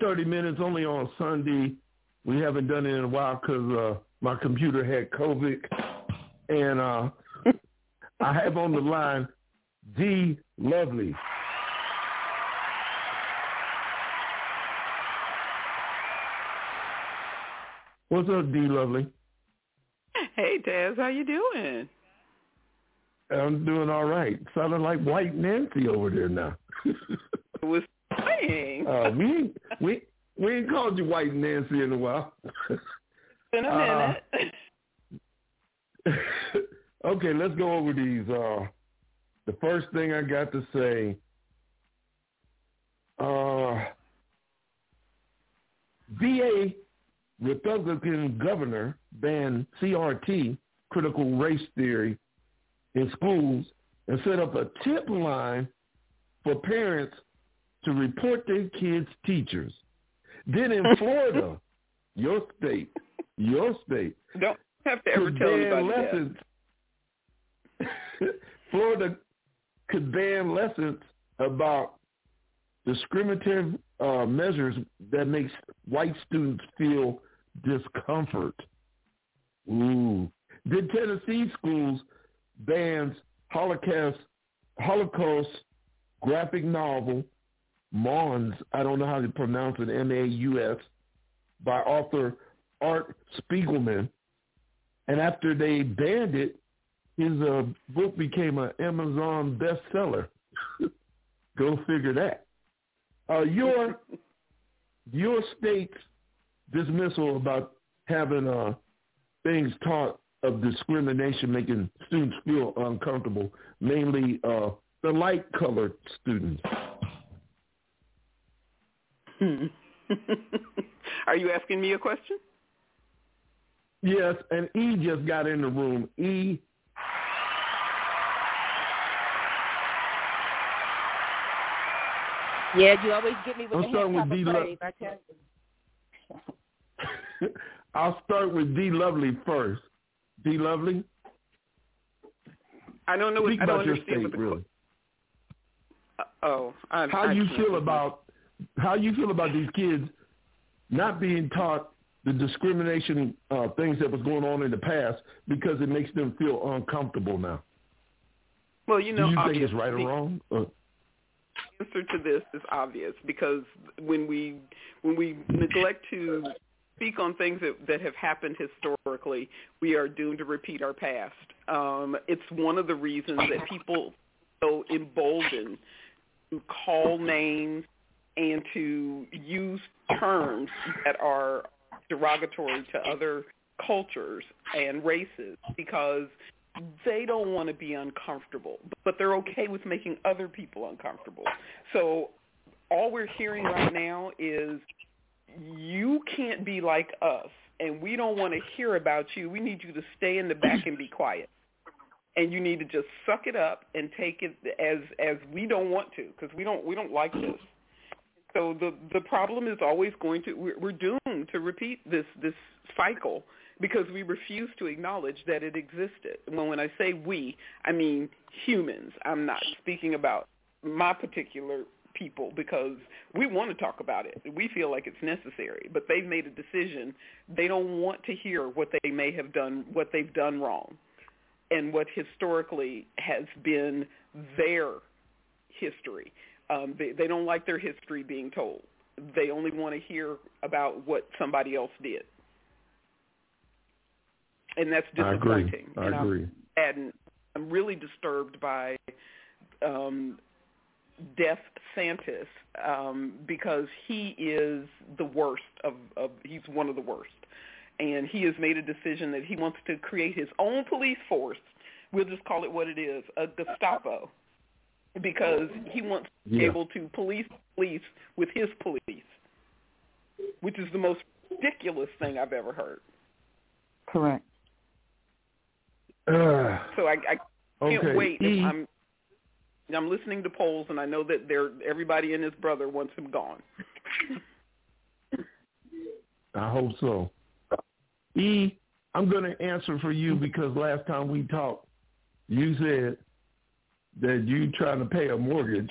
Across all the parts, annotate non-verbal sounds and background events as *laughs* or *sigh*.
30 minutes, only on Sunday. We haven't done it in a while because uh, my computer had COVID. And uh, *laughs* I have on the line D Lovely. What's up, D Lovely? Hey, Taz, how you doing? I'm doing all right. Sounding like White Nancy over there now. *laughs* I was uh, we ain't, we we ain't called you White Nancy in a while. *laughs* In a minute. Uh, *laughs* okay, let's go over these. Uh, the first thing I got to say, uh, VA Republican governor banned CRT, critical race theory, in schools and set up a tip line for parents to report their kids' teachers. Then in *laughs* Florida, your state, your state, don't have to ever could tell ban anybody lessons. *laughs* Florida could ban lessons about discriminative uh, measures that makes white students feel discomfort. Ooh. Did Tennessee schools bans Holocaust Holocaust graphic novel Mons, I don't know how to pronounce it, M-A-U-S, by author Art Spiegelman. And after they banned it, his uh, book became an Amazon bestseller. *laughs* Go figure that. Uh, your *laughs* your state's dismissal about having uh, things taught of discrimination making students feel uncomfortable, mainly uh, the light-colored students. *laughs* Are you asking me a question? Yes, and E just got in the room. E. Yeah, you always get me with I'm the starting with D. top Lo- of praise, I tell you. *laughs* I'll start with D. Lovely first. D. Lovely, I don't know. What, speak I don't about your state, really. uh, oh, I, How I you feel about how you feel about these kids not being taught the discrimination uh, things that was going on in the past because it makes them feel uncomfortable now. Well, you know, Do you think it's right or wrong? Uh, answer to this is obvious because when we when we neglect to speak on things that, that have happened historically, we are doomed to repeat our past. Um, it's one of the reasons that people so emboldened to call names and to use terms that are derogatory to other cultures and races because they don't want to be uncomfortable, but they're okay with making other people uncomfortable. So all we're hearing right now is you can't be like us and we don't want to hear about you. We need you to stay in the back and be quiet. And you need to just suck it up and take it as as we don't want to because we don't we don't like this. So the the problem is always going to we're, we're doomed to repeat this this cycle because we refuse to acknowledge that it existed. When when I say we, I mean humans. I'm not speaking about my particular people because we want to talk about it. We feel like it's necessary, but they've made a decision. They don't want to hear what they may have done, what they've done wrong, and what historically has been their history. Um, they, they don't like their history being told. They only want to hear about what somebody else did, and that's I agree. disappointing. I and I'm- agree. and I'm really disturbed by um, Death Santis um, because he is the worst of, of he's one of the worst, and he has made a decision that he wants to create his own police force. We'll just call it what it is, a Gestapo, because he wants to be Yeah. able to police police with his police, which is the most ridiculous thing I've ever heard. Correct. Uh, *sighs* So I, I can't okay. wait. E, I'm I'm listening to polls, and I know that they're everybody and his brother wants him gone. I hope so. E, I'm going to answer for you because last time we talked, you said that you trying to pay a mortgage,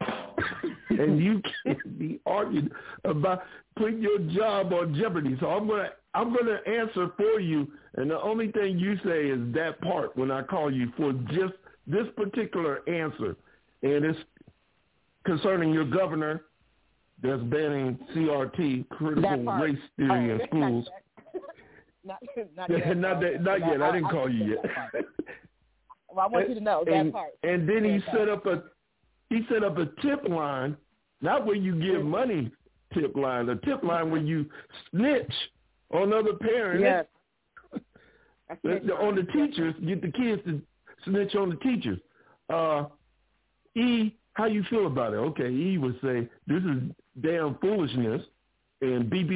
*coughs* and you can't be arguing about putting your job on jeopardy. So I'm gonna I'm gonna answer for you, and the only thing you say is that part when I call you for just this particular answer, and it's concerning your governor that's banning CRT, critical race theory, in schools. *laughs* Not, not *laughs* yet. not that, not yet. I didn't call you yet. *laughs* Well, I want you to know that and, part. and then he set up a he set up a tip line, not where you give Mm-hmm. money tip line, a tip line where you snitch on other parents, Yes. *laughs* On the teachers, get the kids to snitch on the teachers. Uh, e, how you feel about it? Okay, E would say this is damn foolishness, and beat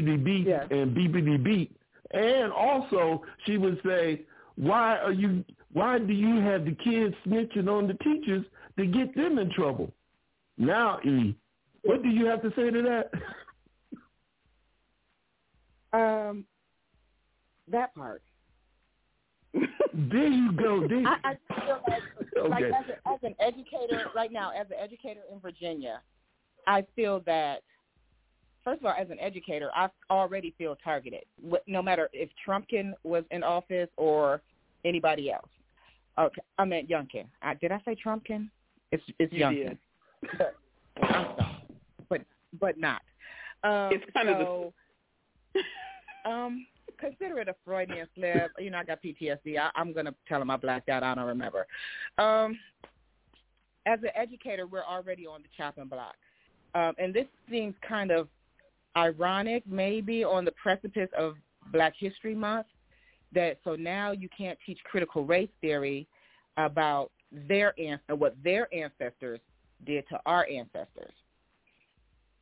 Yes. and beat, and also she would say, why are you? Why do you have the kids snitching on the teachers to get them in trouble? Now, E, what do you have to say to that? Um, that part. there you go. There, I, I feel like, like okay. as, a, as an educator right now, as an educator in Virginia, I feel that first of all, as an educator, I already feel targeted. No matter if Trumpkin was in office or anybody else. Okay, I meant Youngkin. I, did I say Trumpkin? It's it's You Youngkin. *laughs* I'm sorry, but but not. Um, It's kind of the- *laughs* um, consider it a Freudian slip. You know, I got PTSD. I, I'm gonna tell him I blacked out. I don't remember. Um, as an educator, we're already on the chopping block, um, and this seems kind of ironic, maybe on the precipice of Black History Month. That so now you can't teach critical race theory about their an- what their ancestors did to our ancestors,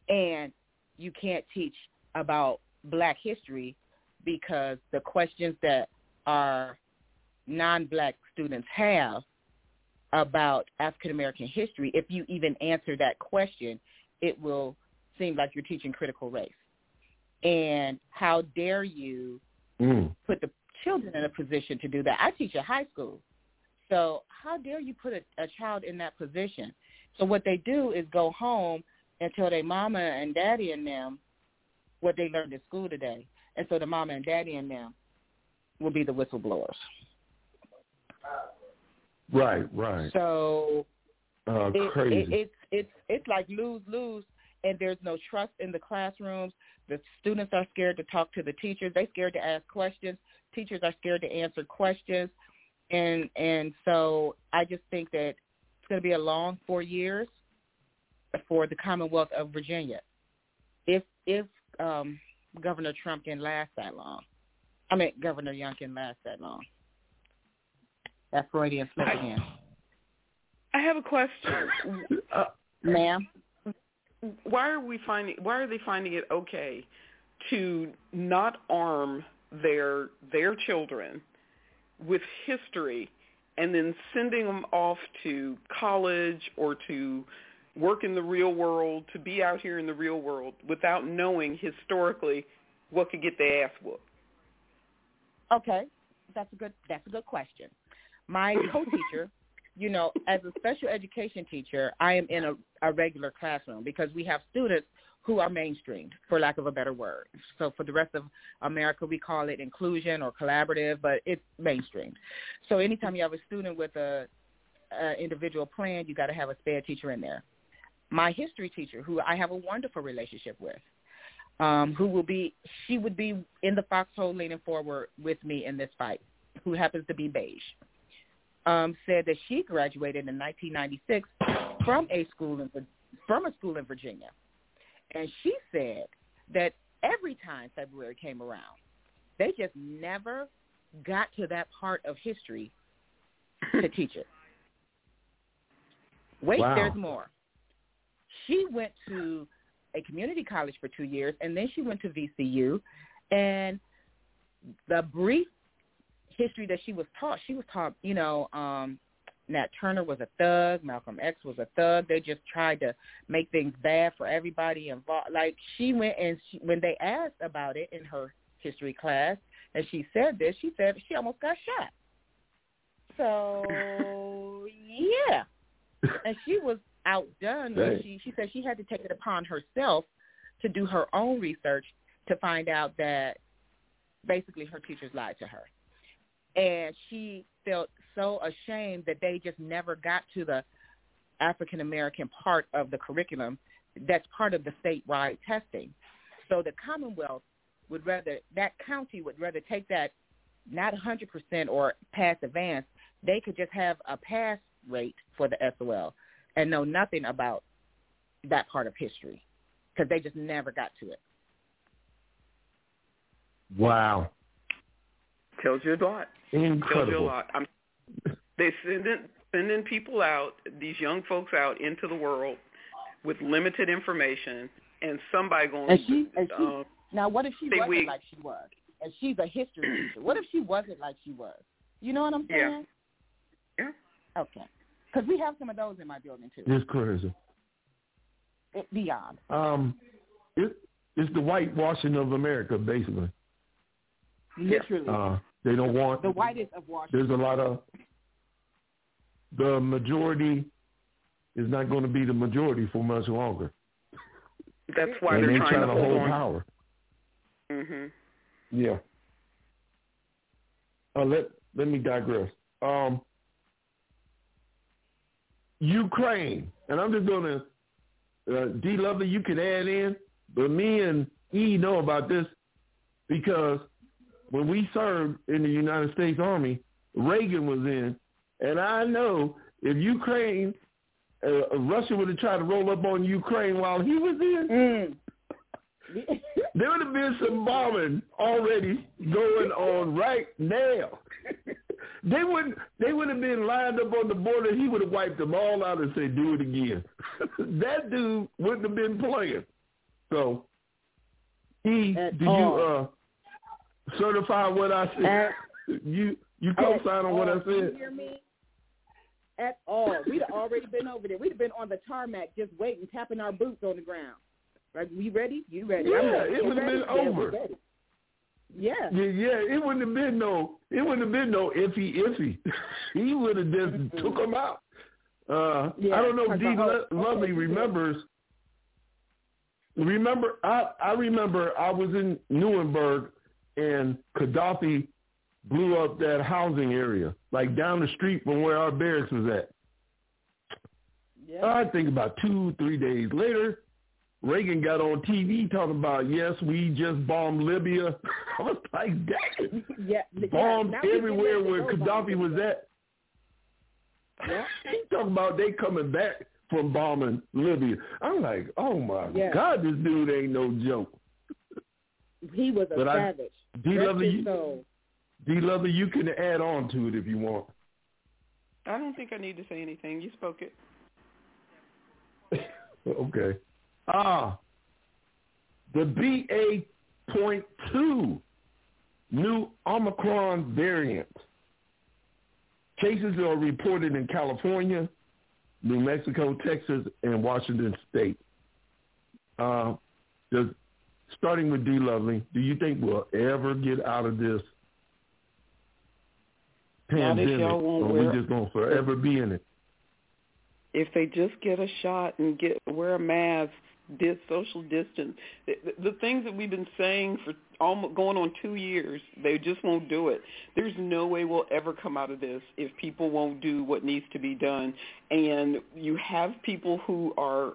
and you can't teach about Black history because the questions that our non-Black students have about African American history, if you even answer that question, it will seem like you're teaching critical race. And how dare you Mm. put the children in a position to do that? I teach at high school. So how dare you put a, a child in that position? So what they do is go home and tell their mama and daddy and them what they learned in school today. And so the mama and daddy and them will be the whistleblowers. Right, right. So Uh, it, crazy. it, it's it's it's like lose lose, and there's no trust in the classrooms. The students are scared to talk to the teachers. They're scared to ask questions. Teachers are scared to answer questions, and and so I just think that it's going to be a long four years for the Commonwealth of Virginia, if if um, Governor Trumpkin last that long. I mean, Governor Youngkin last that long. That Freudian slip again, I have a question. uh, ma'am. why are we finding why are they finding it okay to not arm their their children with history and then sending them off to college or to work in the real world to be out here in the real world without knowing historically what could get their ass whooped Okay, that's a good that's a good question. My *laughs* co-teacher, you know, as a special education teacher, I am in a, a regular classroom because we have students who are mainstreamed, for lack of a better word. So for the rest of America, we call it inclusion or collaborative, but it's mainstreamed. So anytime you have a student with a, a individual plan, you got to have a sped teacher in there. My history teacher, who I have a wonderful relationship with, um, who will be, she would be in the foxhole leaning forward with me in this fight, who happens to be beige, um, said that she graduated in 1996 from a school in from a school in Virginia, and she said that every time February came around, they just never got to that part of history to *laughs* teach it. Wait, Wow. there's more. She went to a community college for two years, and then she went to VCU. And the brief history that she was taught, she was taught, you know, um, Nat Turner was a thug, Malcolm X was a thug. They just tried to make things bad for everybody involved. Like she went and she, when they asked about it in her history class, and she said this, she said she almost got shot. So *laughs* yeah, and she was outdone when she she said she had to take it upon herself to do her own research to find out that basically her teachers lied to her and she felt so ashamed that they just never got to the African American part of the curriculum that's part of the statewide testing. So the Commonwealth would rather that county would rather take that not 100% or pass advance. They could just have a pass rate for the SOL and know nothing about that part of history because they just never got to it. Wow. Tells you a lot. Tells you a Incredible. lot. I'm, they sending sending people out, these young folks out into the world with limited information, and somebody going. And she, and she um, now what if she wasn't we- like she was? And she's a history teacher. What if she wasn't like she was? You know what I'm Yeah. saying? Yeah. Okay. Because we have some of those in my building too. It's crazy. It, beyond. Um, it, it's the whitewashing of America, basically. Literally. Uh, they don't want. the whitest of Washington. There's a lot of. The majority is not going to be the majority for much longer, that's why and they're they're trying, trying to hold on. power. hmm Yeah. Uh, let let me digress. Um, Ukraine, and I'm just gonna, uh, D. Lovely, you can add in, but me and E know about this because when we served in the United States Army, Reagan was in, and I know if Ukraine, uh, Russia would have tried to roll up on Ukraine while he was in, Mm. there would have been some bombing already going on right now. they would they would have been lined up on the border. He would have wiped them all out and said, "Do it again." *laughs* that dude wouldn't have been playing. So, he At did you uh certify what I said? At- you you co-sign on what I said? hear me? At all. We'd have already been over there. We'd have been on the tarmac just waiting, tapping our boots on the ground. Right? we ready? You ready? Yeah, ready. it would've been over. Yeah. Yeah, yeah, it wouldn't have been no, it wouldn't have been no iffy iffy. he would have just Mhm. took him out. Uh, Yeah, I don't know if D. oh, Lovely okay, remembers. Remember, I I remember I was in Nuremberg and Gaddafi blew up that housing area, like down the street from where our barracks was at. Yeah. I think about two, three days later, Reagan got on TV talking about, yes, we just bombed Libya. *laughs* I was like, dang, *laughs* yeah. yeah. bombed getting everywhere where Gaddafi was at. Yeah. *laughs* He talking about they coming back from bombing Libya. I'm like, oh my Yeah. God, this dude ain't no joke. He was a But savage. D Rest Lovely, his you, soul. D Lovely, you can add on to it if you want. I don't think I need to say anything. You spoke it. *laughs* okay. Ah, the BA point two new Omicron variant. Cases are reported in California, New Mexico, Texas, and Washington State. Uh, does, starting with D. Lovely, do you think we'll ever get out of this pandemic, or we just gonna forever be in it? If they just get a shot and get wear a mask, dis social distance, the, the things that we've been saying for almost going on two years, they just won't do it. There's no way we'll ever come out of this if people won't do what needs to be done. And you have people who are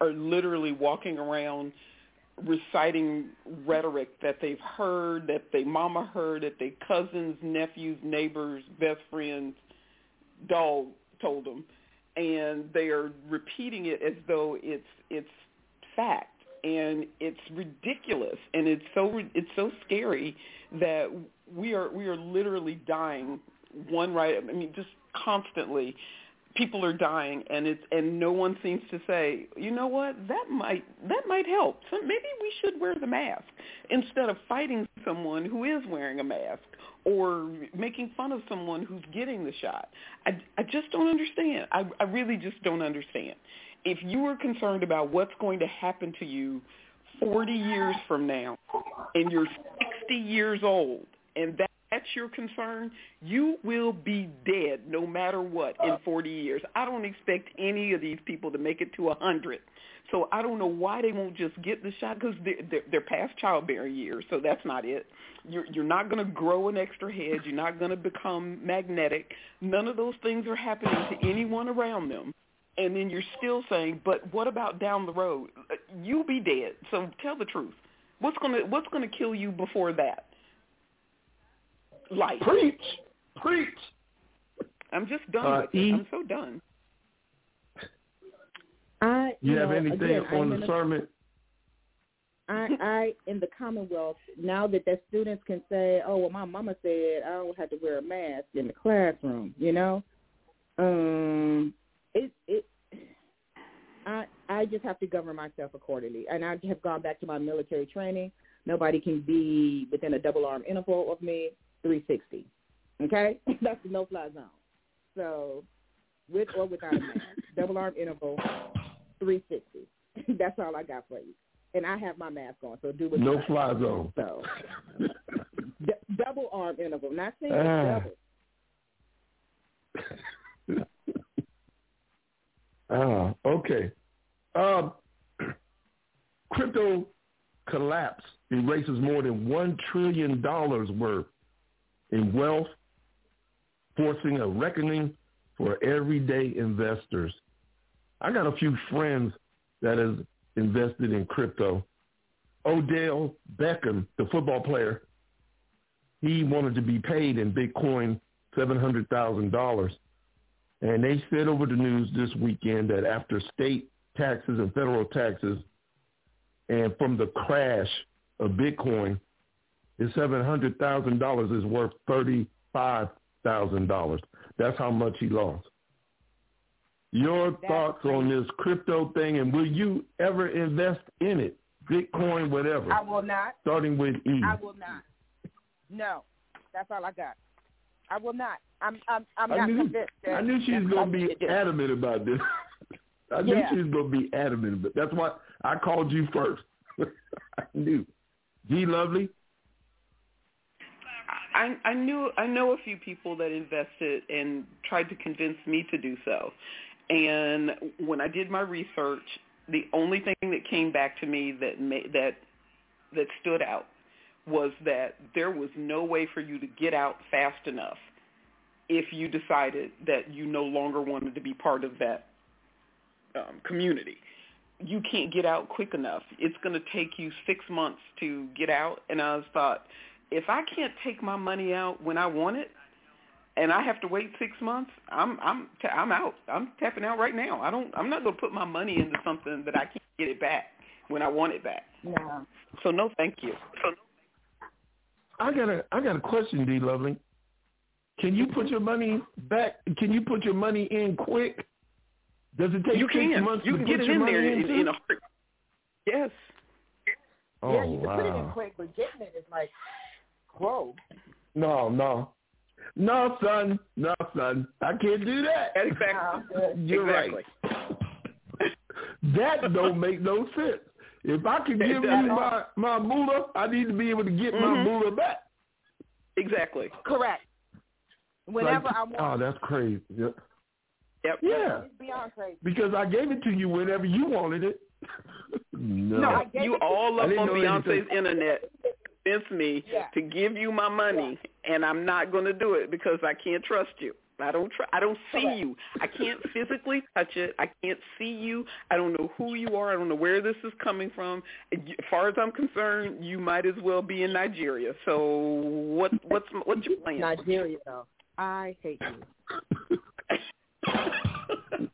are literally walking around reciting rhetoric that they've heard, that they mama heard, that their cousins, nephews, neighbors, best friends, dog told them, and they are repeating it as though it's it's fact, and it's ridiculous, and it's so it's so scary that we are we are literally dying one right. I mean, just constantly people are dying and it's and no one seems to say you know what? That might that might help. So maybe we should wear the mask instead of fighting someone who is wearing a mask or making fun of someone who's getting the shot. I i just don't understand. I i really just don't understand. If you are concerned about what's going to happen to you 40 years from now and you're 60 years old and that that's your concern, you will be dead no matter what in uh. 40 years. I don't expect any of these people to make it to 100. So I don't know why they won't just get the shot because they're, they're, they're past childbearing years, so that's not it. You're, you're not going to grow an extra head. You're not going to become magnetic. None of those things are happening to anyone around them. And then you're still saying, but what about down the road? Uh, You'll be dead. So tell the truth. What's going to what's going to kill you before that? Life. Preach, preach. I'm just done uh, with it. E, I'm so done. I you, you have know, anything again, on the sermon? I, I, in the Commonwealth, now that the students can say, "Oh, well, my mama said I don't have to wear a mask in the classroom," you know, um, it, it, I, I just have to govern myself accordingly, and I have gone back to my military training. Nobody can be within a double arm interval of me. 360. Okay? *laughs* That's the no-fly zone. So with or without a mask, double arm interval, 360. *laughs* That's all I got for you. And I have my mask on, so do what no you fly zone. So *laughs* d- double arm interval, not single, uh. double. Ah, okay. Um, *clears throat* crypto collapse erases more than one trillion dollars worth in wealth, forcing a reckoning for everyday investors. I got a few friends that has invested in crypto. Odell Beckham, the football player, he wanted to be paid in Bitcoin $700,000. And they said over the news this weekend that after state taxes and federal taxes and from the crash of Bitcoin, his $700,000 is worth $35,000. That's how much he lost. Your That's thoughts crazy. on this crypto thing, and will you ever invest in it? Bitcoin, whatever. I will not. Starting with E. I will not. No, that's all I got. I will not. I'm I'm I'm I not knew, convinced. I knew she was gonna be adamant about this. *laughs* I knew yeah. she was gonna be adamant, but that's why I called you first. *laughs* I knew. D Lovely, I, I knew I know a few people that invested and tried to convince me to do so. And when I did my research, the only thing that came back to me that made, that that stood out was that there was no way for you to get out fast enough if you decided that you no longer wanted to be part of that um, community. You can't get out quick enough. It's going to take you six months to get out. And I thought, if I can't take my money out when I want it, and I have to wait six months, I'm I'm t- I'm out. I'm tapping out right now. I don't. I'm not going to put my money into something that I can't get it back when I want it back. No. So no, thank you. So, I got a I got a question, D. Lovely. Can you put your money back? Can you put your money in quick? Does it take you six can. months you to can put get it your in money there in, into? in a Yes. Oh, yeah, you can wow. put it in oh, quick, but getting it is like, whoa. No, no. No, son. No, son. I can't do that. Exactly. *laughs* You're exactly. right. that don't make no sense. If I can give you my, my moolah, I need to be able to get Mm-hmm. my moolah back. Exactly. Correct. Whenever Like, I want. Oh, that's crazy. Yep. Yep. Yeah, It's beyond crazy. because I gave it to you whenever you wanted it. no. No, I gave You it all I up didn't on Beyonce's anything. internet convince me Yeah. to give you my money, and I'm not going to do it because I can't trust you. I don't tr- I don't see Correct. you. I can't physically touch it. I can't see you. I don't know who you are. I don't know where this is coming from. As far as I'm concerned, you might as well be in Nigeria. So what what's what's your plan? Nigeria, though. I hate you. *laughs*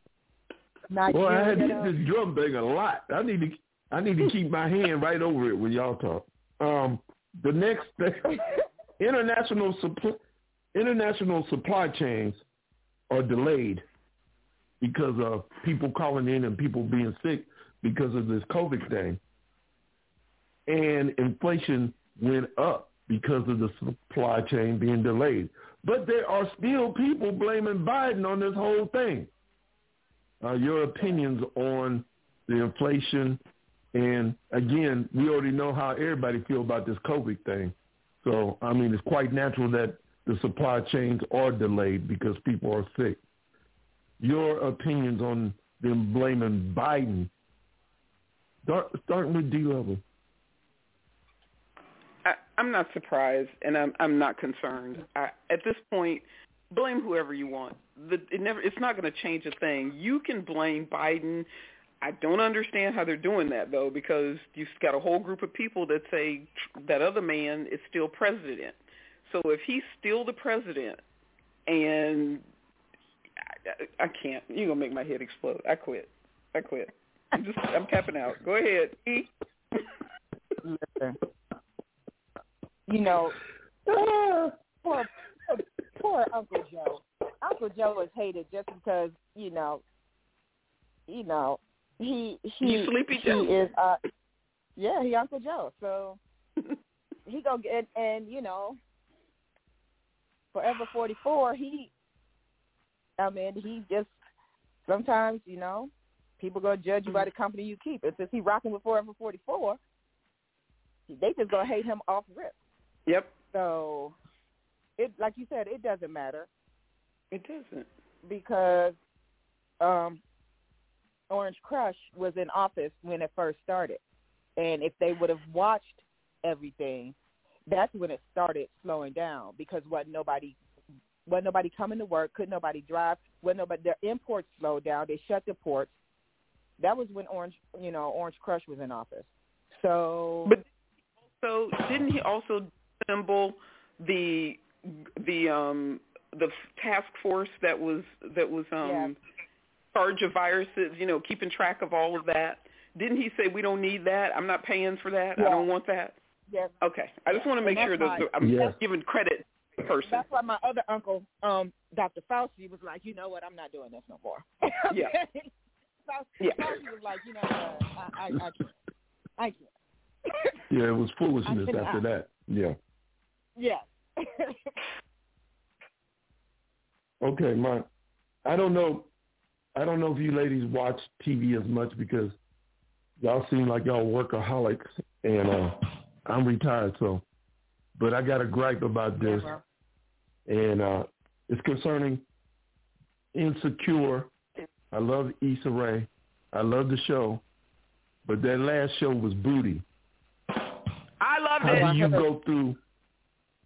Nigeria, Boy, I had though. this drum thing a lot. I need to I need to keep my hand right over it when y'all talk. Um, the next thing, *laughs* international supply international supply chains are delayed because of people calling in and people being sick because of this COVID thing. And inflation went up because of the supply chain being delayed. But there are still people blaming Biden on this whole thing. Uh, your opinions on the inflation, and again, we already know how everybody feel about this COVID thing. So, I mean, it's quite natural that the supply chains are delayed because people are sick. Your opinions on them blaming Biden, start, starting with D-level. I, I'm not surprised, and I'm I'm not concerned. I, at this point, blame whoever you want. The, it never. It's not going to change a thing. You can blame Biden. I don't understand how they're doing that though, because you've got a whole group of people that say that other man is still president. So if he's still the president, and I, I can't, you're gonna make my head explode. I quit. I quit. I'm just I'm tapping out. Go ahead. You know, poor, *sighs* poor, poor Uncle Joe. Uncle Joe is hated just because you know, you know, he he Sleepy he Joe. is uh, yeah, he Uncle Joe. So he go get and you know, Forever Forty Four. He, I mean, he just sometimes you know, people gonna judge you by the company you keep. And since he rocking with Forever Forty Four, they just gonna hate him off rip. Yep, So, it like you said, it doesn't matter it doesn't. because um, Orange Crush was in office when it first started, and if they would have watched everything, that's when it started slowing down because what nobody, wasn't nobody coming to work, couldn't nobody drive, when nobody their imports slowed down, they shut the ports. That was when Orange, you know, Orange Crush was in office. So, But so didn't he also assemble the the um the task force that was that was um. Charge of viruses, you know, keeping track of all of that? Didn't he say we don't need that? I'm not paying for that. I don't want that. yes, Okay. I just want to make sure that why- I'm Yes. giving credit to the person. That's why my other uncle, um, Dr. Fauci, was like, you know what, I'm not doing this no more. *laughs* Yeah. Fauci, Yeah. Fauci was like, you know what, I, I, I can't. I can't. *laughs* Yeah, it was foolishness I after that. Yeah. yes. Okay, my I don't know I don't know if you ladies watch TV as much because y'all seem like y'all workaholics and uh I'm retired so but I got a gripe about this and uh it's concerning Insecure. I love Issa Rae. I love the show. But that last show was booty. I loved How it. do you go through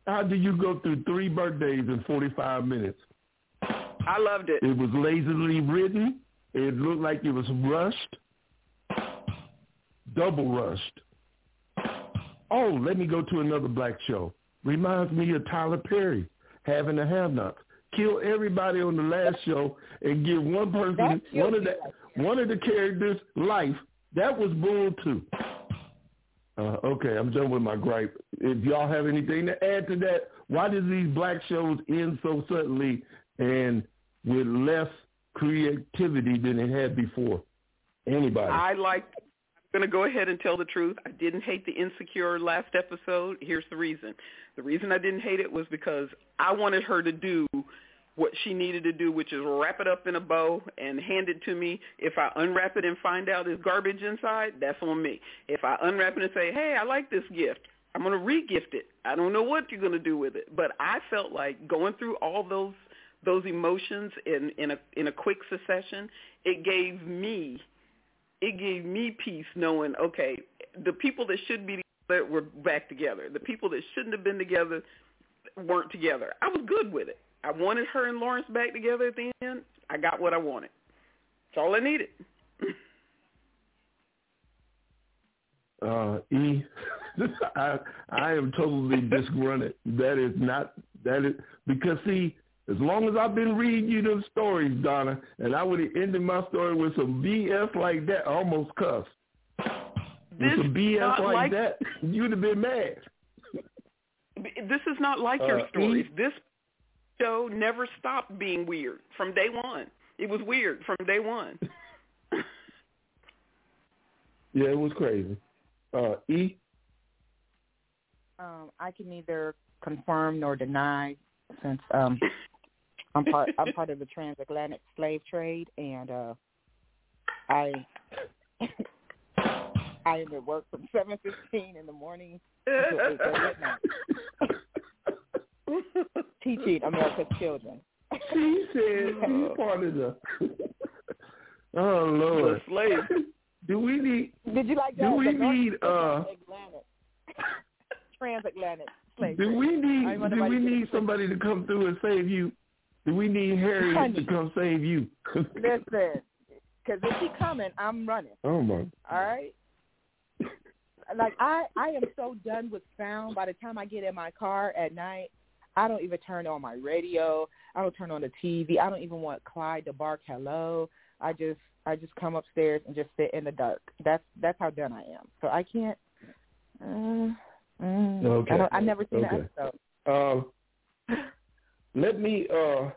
how do you go through three birthdays in forty five minutes? I loved it. It was lazily written. It looked like it was rushed, double rushed. Oh, let me go to another black show. Reminds me of Tyler Perry having the have-nots. Kill everybody on the last show and give one person one of me the one of the characters life. That was bull too. Uh, okay, I'm done with my gripe. If y'all have anything to add to that, why does these black shows end so suddenly and with less creativity than it had before? Anybody? I like. I'm going to go ahead and tell the truth. I didn't hate the insecure last episode. Here's the reason. The reason I didn't hate it was because I wanted her to do what she needed to do, which is wrap it up in a bow and hand it to me. If I unwrap it and find out there's garbage inside, that's on me. If I unwrap it and say, hey, I like this gift, I'm going to re-gift it. I don't know what you're going to do with it, but I felt like going through all those those emotions in in a in a quick succession, it gave me it gave me peace knowing okay, the people that should be together were back together. The people that shouldn't have been together weren't together. I was good with it. I wanted her and Lawrence back together at the end. I got what I wanted. That's all I needed. *laughs* uh, E, *laughs* I I am totally disgruntled. That is not that is because see, as long as I've been reading you them stories, Donna, and I would have ended my story with some BS like that, I almost cussed. This with some is BS not like, like- that, *laughs* you'd have been mad. This is not like Uh, your E- stories. This show never stopped being weird from day one. It was weird from day one. *laughs* yeah, it was crazy. Uh, e. Um, I can neither confirm nor deny since um, *laughs* I'm part I'm part of the transatlantic slave trade, and uh, I *coughs* I am at work from seven fifteen in the morning until eight thirty at night, *laughs* teaching America's children. She said she's part of the. *laughs* oh Lord, slave. Do we need? Did you like that? Do we The North- need? uh Atlantic. *laughs* transatlantic slave Do we need? Do we need somebody to come through and save you? We need Harriet *laughs* Honey. to come save you? *laughs* Listen, because if she coming, I'm running. oh my. All right. Like I, I am so done with sound. By the time I get in my car at night, I don't even turn on my radio. I don't turn on the TV. I don't even want Clyde to bark hello. I just, I just come upstairs and just sit in the dark. That's that's how done I am. So I can't. Uh, mm, Okay. I don't, I've never seen Okay. an episode. Um, let me uh,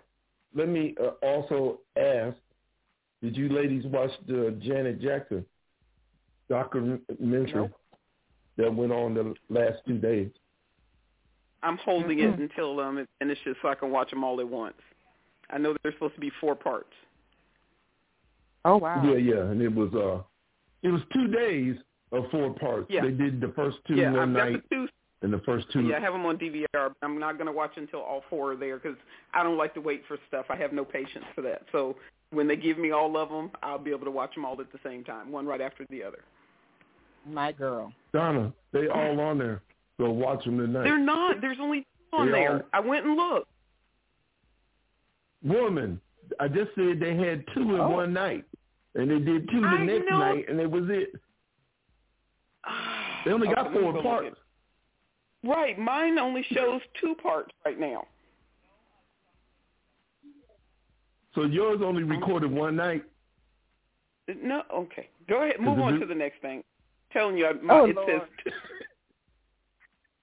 let me uh, also ask: Did you ladies watch the Janet Jackson documentary Nope. that went on the last two days? I'm holding it until um it finishes so I can watch them all at once. I know there's supposed to be four parts. Oh wow. Yeah, yeah, and it was uh, it was two days of four parts. Yeah. They did the first two yeah, one I've got night the two. And the first two. Yeah, I have them on DVR. but I'm not going to watch until all four are there because I don't like to wait for stuff. I have no patience for that. So when they give me all of them, I'll be able to watch them all at the same time, one right after the other. My girl. Donna, they all on there. So watch them tonight. They're not. There's only two on They there. all- I went and looked. Woman, I just said they had two in Oh. one night, and they did two the I next know. night, and it was it. They only got Okay, four go look parts. At- Right. Mine only shows two parts right now. So yours only recorded one night. No. Okay. Go ahead. Move on new? to the next thing. telling you, I- my, Oh, it Lord. says *laughs*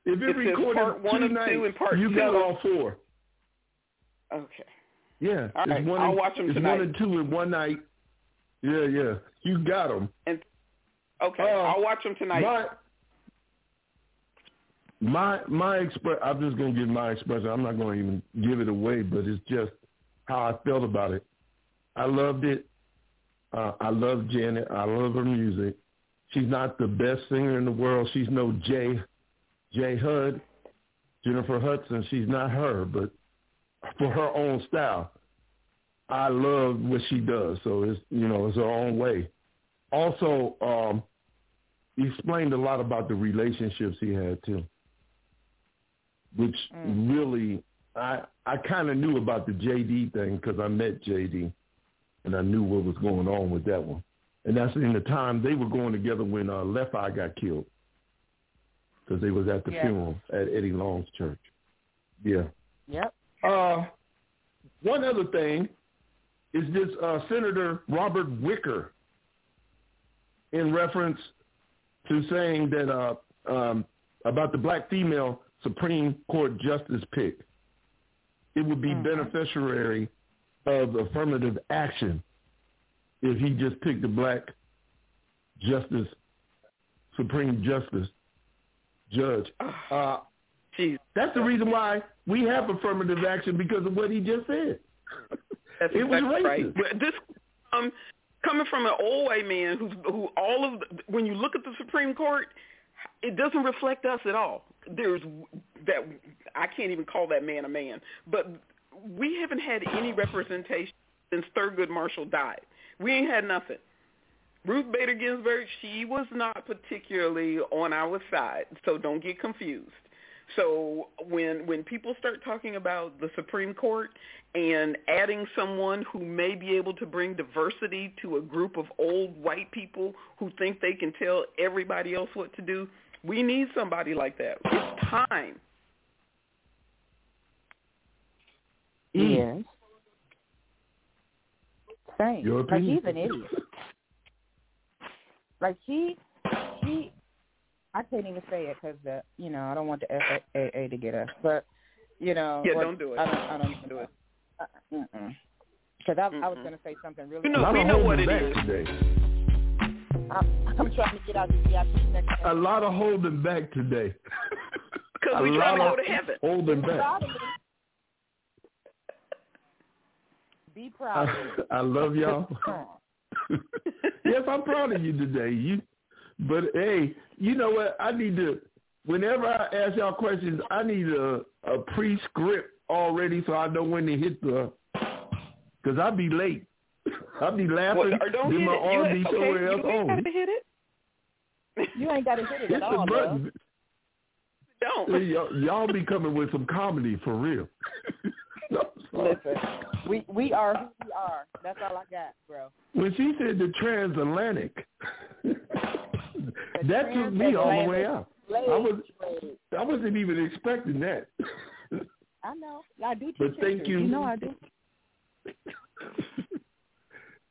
If it, It says recorded part one two of two and part you two got all four. okay. Yeah, All it's one. I'll and- watch 'em it's tonight. one and two in one night. Yeah, yeah, you got them. Okay. Uh, I'll watch them tonight. My my express. I'm just gonna give my expression. I'm not gonna even give it away, but it's just how I felt about it. I loved it. Uh, I love Janet. I love her music. She's not the best singer in the world. She's no Jay Jay Hud, Jennifer Hudson. She's not her, but for her own style, I love what she does. So it's you know it's her own way. Also, um, explained a lot about the relationships he had too, which Mm. really I I kind of knew about the JD thing because I met JD, and I knew what was going on with that one. And that's in the time they were going together when uh, Left Eye got killed because they was at the Yeah. funeral at Eddie Long's church. Yeah. Yep. Uh, one other thing is this uh, Senator Robert Wicker, in reference to saying that uh, um, about the black female Supreme Court justice pick, it would be Mhm. beneficiary of affirmative action if he just picked a black justice, Supreme Justice judge. Uh, Jeez, that's the reason why we have affirmative action because of what he just said. *laughs* that's It was exactly right. racist. But This um coming from an old white man who's who all of the, when you look at the Supreme Court, it doesn't reflect us at all. There's that I can't even call that man a man, but we haven't had any representation since Thurgood Marshall died. We ain't had nothing. Ruth Bader Ginsburg, she was not particularly on our side, so don't get confused. So when when people start talking about the Supreme Court and adding someone who may be able to bring diversity to a group of old white people who think they can tell everybody else what to do, we need somebody like that. It's time. Yes. Same. Your like opinion? he's an idiot. Like he, he, I can't even say it because the, you know, I don't want the FAA to get us, but you know, Yeah, what- don't do it. I don't, I don't do it. Uh, mm-mm. Because I, I was going to say something really. You know, we know what it is. Today. I'm, I'm trying to get out the VIP next A lot of holding back today. *laughs* Because we're trying to go to heaven. Holding back. Be proud. I, *laughs* I love y'all. *laughs* yes, I'm proud of you today. You, but hey, you know what? I need to. Whenever I ask y'all questions, I need a a pre-script already so I know when to hit the. Because I'd be late. I'll be laughing. Well, don't then hit my it. arm You, be okay, somewhere else you ain't on. got to hit it. You ain't got to hit it Hit at all, button. Don't. y'all, y'all be coming with some comedy for real. *laughs* Listen, we we are who we are. That's all I got, bro. When she said the transatlantic, that took me all the way out. I was I wasn't even expecting that. I know. I do. But thank you. You know I do. *laughs*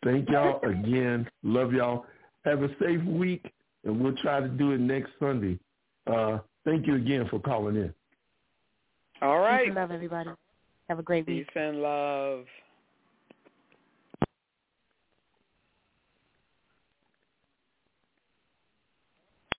thank y'all again. Love y'all. Have a safe week, and we'll try to do it next Sunday. Uh, thank you again for calling in. All right. Peace and love, everybody. Have a great week. Peace and love.